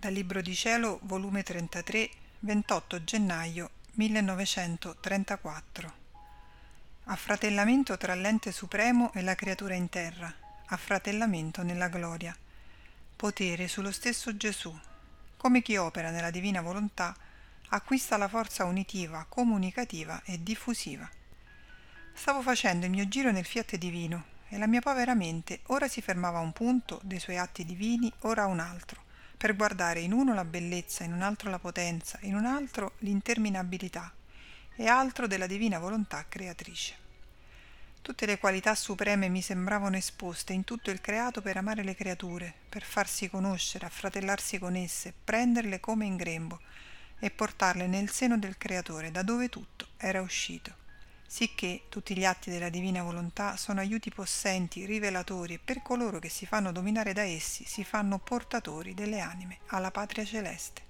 Dal Libro di Cielo, volume 33, 28 gennaio 1934. Affratellamento tra l'ente supremo e la creatura in terra. Affratellamento nella gloria. Potere sullo stesso Gesù. Come chi opera nella divina volontà acquista la forza unitiva, comunicativa e diffusiva. Stavo facendo il mio giro nel fiat divino e la mia povera mente ora si fermava a un punto dei suoi atti divini, ora a un altro per guardare in uno la bellezza, in un altro la potenza, in un altro l'interminabilità e altro della divina volontà creatrice. Tutte le qualità supreme mi sembravano esposte in tutto il creato per amare le creature, per farsi conoscere, affratellarsi con esse, prenderle come in grembo e portarle nel seno del creatore, da dove tutto era uscito sicché tutti gli atti della divina volontà sono aiuti possenti, rivelatori e per coloro che si fanno dominare da essi si fanno portatori delle anime alla patria celeste.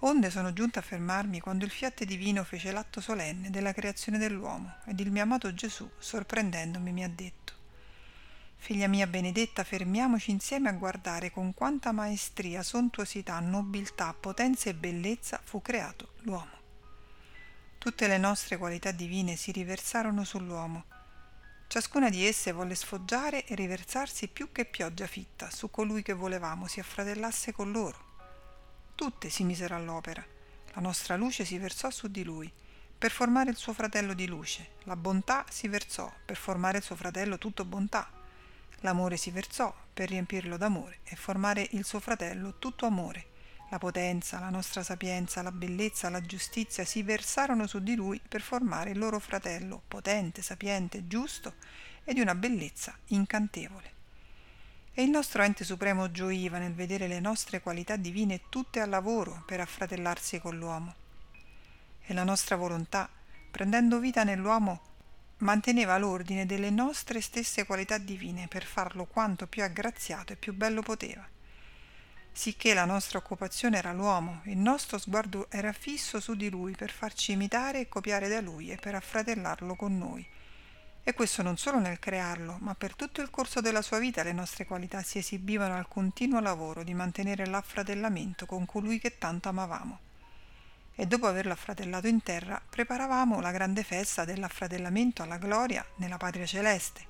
Onde sono giunta a fermarmi quando il fiat divino fece l'atto solenne della creazione dell'uomo ed il mio amato Gesù, sorprendendomi, mi ha detto Figlia mia benedetta, fermiamoci insieme a guardare con quanta maestria, sontuosità, nobiltà, potenza e bellezza fu creato l'uomo. Tutte le nostre qualità divine si riversarono sull'uomo. Ciascuna di esse volle sfoggiare e riversarsi più che pioggia fitta su colui che volevamo si affratellasse con loro. Tutte si misero all'opera. La nostra luce si versò su di lui, per formare il suo fratello di luce. La bontà si versò, per formare il suo fratello tutto bontà. L'amore si versò, per riempirlo d'amore e formare il suo fratello tutto amore la potenza, la nostra sapienza, la bellezza, la giustizia si versarono su di lui per formare il loro fratello, potente, sapiente, giusto e di una bellezza incantevole. E il nostro ente supremo gioiva nel vedere le nostre qualità divine tutte al lavoro per affratellarsi con l'uomo. E la nostra volontà, prendendo vita nell'uomo, manteneva l'ordine delle nostre stesse qualità divine per farlo quanto più aggraziato e più bello poteva sicché la nostra occupazione era l'uomo, il nostro sguardo era fisso su di lui per farci imitare e copiare da lui e per affratellarlo con noi. E questo non solo nel crearlo, ma per tutto il corso della sua vita le nostre qualità si esibivano al continuo lavoro di mantenere l'affratellamento con colui che tanto amavamo. E dopo averlo affratellato in terra, preparavamo la grande festa dell'affratellamento alla gloria nella patria celeste,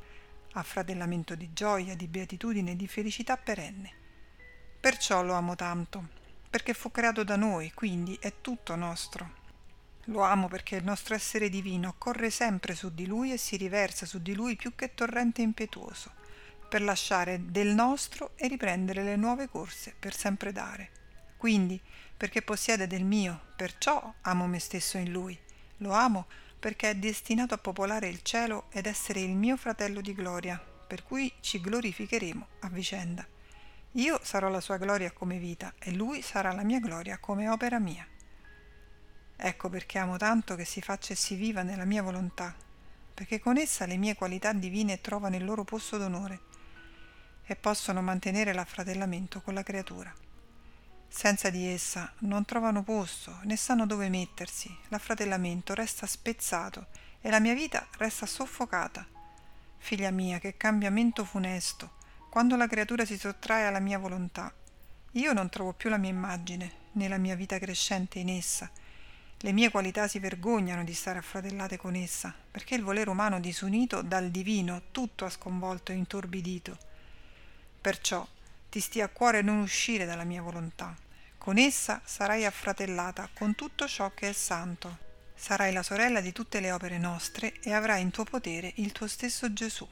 affratellamento di gioia, di beatitudine e di felicità perenne. Perciò lo amo tanto, perché fu creato da noi, quindi è tutto nostro. Lo amo perché il nostro essere divino corre sempre su di lui e si riversa su di lui più che torrente impetuoso, per lasciare del nostro e riprendere le nuove corse per sempre dare. Quindi, perché possiede del mio, perciò amo me stesso in lui. Lo amo perché è destinato a popolare il cielo ed essere il mio fratello di gloria, per cui ci glorificheremo a vicenda. Io sarò la sua gloria come vita e lui sarà la mia gloria come opera mia. Ecco perché amo tanto che si faccia e si viva nella mia volontà, perché con essa le mie qualità divine trovano il loro posto d'onore e possono mantenere l'affratellamento con la creatura. Senza di essa non trovano posto né sanno dove mettersi, l'affratellamento resta spezzato e la mia vita resta soffocata. Figlia mia, che cambiamento funesto! Quando la creatura si sottrae alla mia volontà. Io non trovo più la mia immagine, né la mia vita crescente in essa. Le mie qualità si vergognano di stare affratellate con essa, perché il volere umano disunito dal divino tutto ha sconvolto e intorbidito. Perciò ti stia a cuore non uscire dalla mia volontà. Con essa sarai affratellata con tutto ciò che è santo. Sarai la sorella di tutte le opere nostre e avrai in tuo potere il tuo stesso Gesù.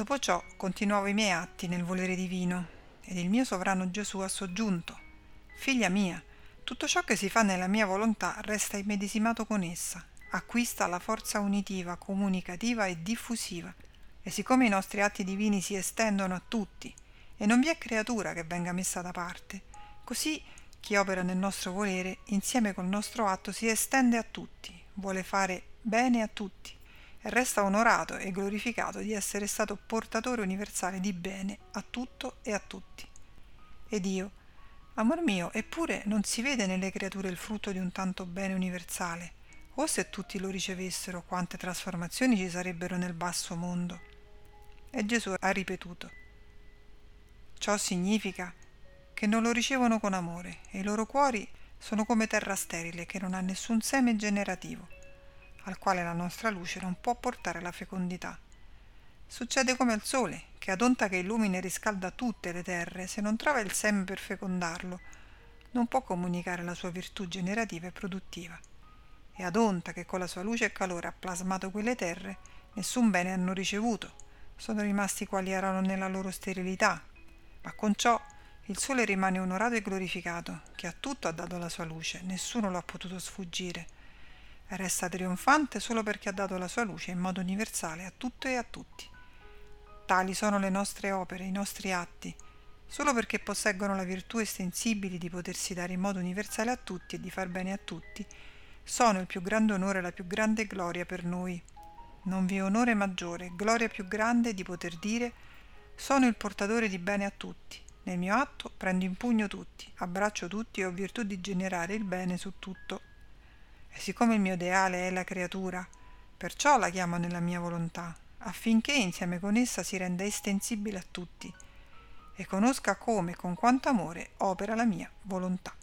Dopo ciò continuavo i miei atti nel volere divino ed il mio sovrano Gesù ha soggiunto Figlia mia, tutto ciò che si fa nella mia volontà resta immedesimato con essa, acquista la forza unitiva, comunicativa e diffusiva. E siccome i nostri atti divini si estendono a tutti e non vi è creatura che venga messa da parte, così chi opera nel nostro volere, insieme col nostro atto, si estende a tutti, vuole fare bene a tutti resta onorato e glorificato di essere stato portatore universale di bene a tutto e a tutti. Ed io, amor mio, eppure non si vede nelle creature il frutto di un tanto bene universale, o se tutti lo ricevessero quante trasformazioni ci sarebbero nel basso mondo. E Gesù ha ripetuto, ciò significa che non lo ricevono con amore e i loro cuori sono come terra sterile che non ha nessun seme generativo, al quale la nostra luce non può portare la fecondità. Succede come al sole, che ad onta che illumina e riscalda tutte le terre, se non trova il seme per fecondarlo, non può comunicare la sua virtù generativa e produttiva. E ad onta che con la sua luce e calore ha plasmato quelle terre, nessun bene hanno ricevuto, sono rimasti quali erano nella loro sterilità, ma con ciò il sole rimane onorato e glorificato, che a tutto ha dato la sua luce, nessuno lo ha potuto sfuggire. Resta trionfante solo perché ha dato la sua luce in modo universale a tutto e a tutti. Tali sono le nostre opere, i nostri atti, solo perché posseggono la virtù estensibile di potersi dare in modo universale a tutti e di far bene a tutti, sono il più grande onore e la più grande gloria per noi. Non vi è onore maggiore, gloria più grande di poter dire sono il portatore di bene a tutti. Nel mio atto prendo in pugno tutti, abbraccio tutti e ho virtù di generare il bene su tutto. E siccome il mio ideale è la creatura, perciò la chiamo nella mia volontà, affinché insieme con essa si renda estensibile a tutti e conosca come e con quanto amore opera la mia volontà.